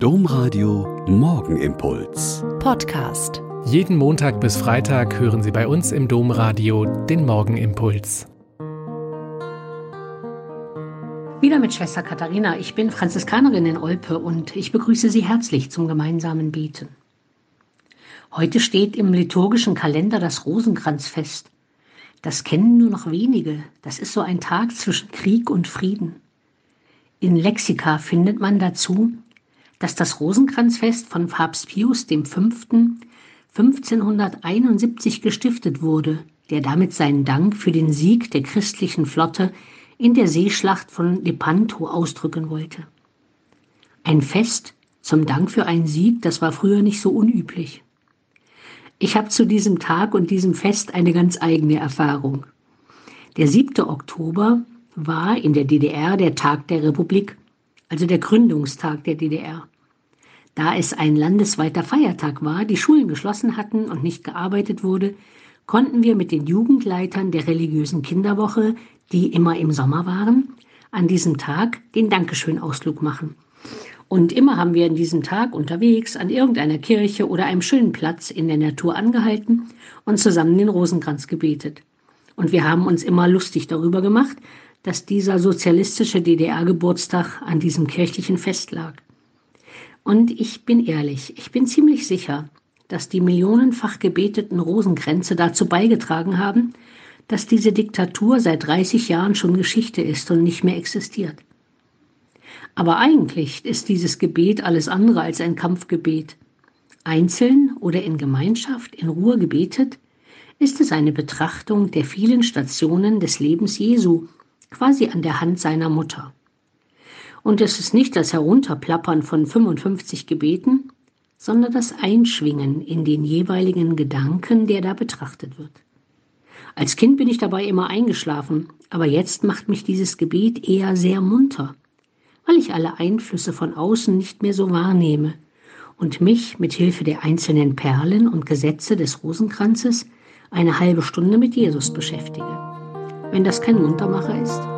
Domradio Morgenimpuls. Podcast. Jeden Montag bis Freitag hören Sie bei uns im Domradio den Morgenimpuls. Wieder mit Schwester Katharina. Ich bin Franziskanerin in Olpe und ich begrüße Sie herzlich zum gemeinsamen Beten. Heute steht im liturgischen Kalender das Rosenkranzfest. Das kennen nur noch wenige. Das ist so ein Tag zwischen Krieg und Frieden. In Lexika findet man dazu, dass das Rosenkranzfest von Papst Pius V. 1571 gestiftet wurde, der damit seinen Dank für den Sieg der christlichen Flotte in der Seeschlacht von Lepanto ausdrücken wollte. Ein Fest zum Dank für einen Sieg, das war früher nicht so unüblich. Ich habe zu diesem Tag und diesem Fest eine ganz eigene Erfahrung. Der 7. Oktober war in der DDR der Tag der Republik, also der Gründungstag der DDR. Da es ein landesweiter Feiertag war, die Schulen geschlossen hatten und nicht gearbeitet wurde, konnten wir mit den Jugendleitern der religiösen Kinderwoche, die immer im Sommer waren, an diesem Tag den Dankeschön-Ausflug machen. Und immer haben wir an diesem Tag unterwegs an irgendeiner Kirche oder einem schönen Platz in der Natur angehalten und zusammen den Rosenkranz gebetet. Und wir haben uns immer lustig darüber gemacht, dass dieser sozialistische DDR-Geburtstag an diesem kirchlichen Fest lag. Und ich bin ehrlich, ich bin ziemlich sicher, dass die millionenfach gebeteten Rosenkränze dazu beigetragen haben, dass diese Diktatur seit 30 Jahren schon Geschichte ist und nicht mehr existiert. Aber eigentlich ist dieses Gebet alles andere als ein Kampfgebet. Einzeln oder in Gemeinschaft, in Ruhe gebetet, ist es eine Betrachtung der vielen Stationen des Lebens Jesu, quasi an der Hand seiner Mutter. Und es ist nicht das Herunterplappern von 55 Gebeten, sondern das Einschwingen in den jeweiligen Gedanken, der da betrachtet wird. Als Kind bin ich dabei immer eingeschlafen, aber jetzt macht mich dieses Gebet eher sehr munter, weil ich alle Einflüsse von außen nicht mehr so wahrnehme und mich mit Hilfe der einzelnen Perlen und Gesetze des Rosenkranzes eine halbe Stunde mit Jesus beschäftige. Wenn das kein Muntermacher ist.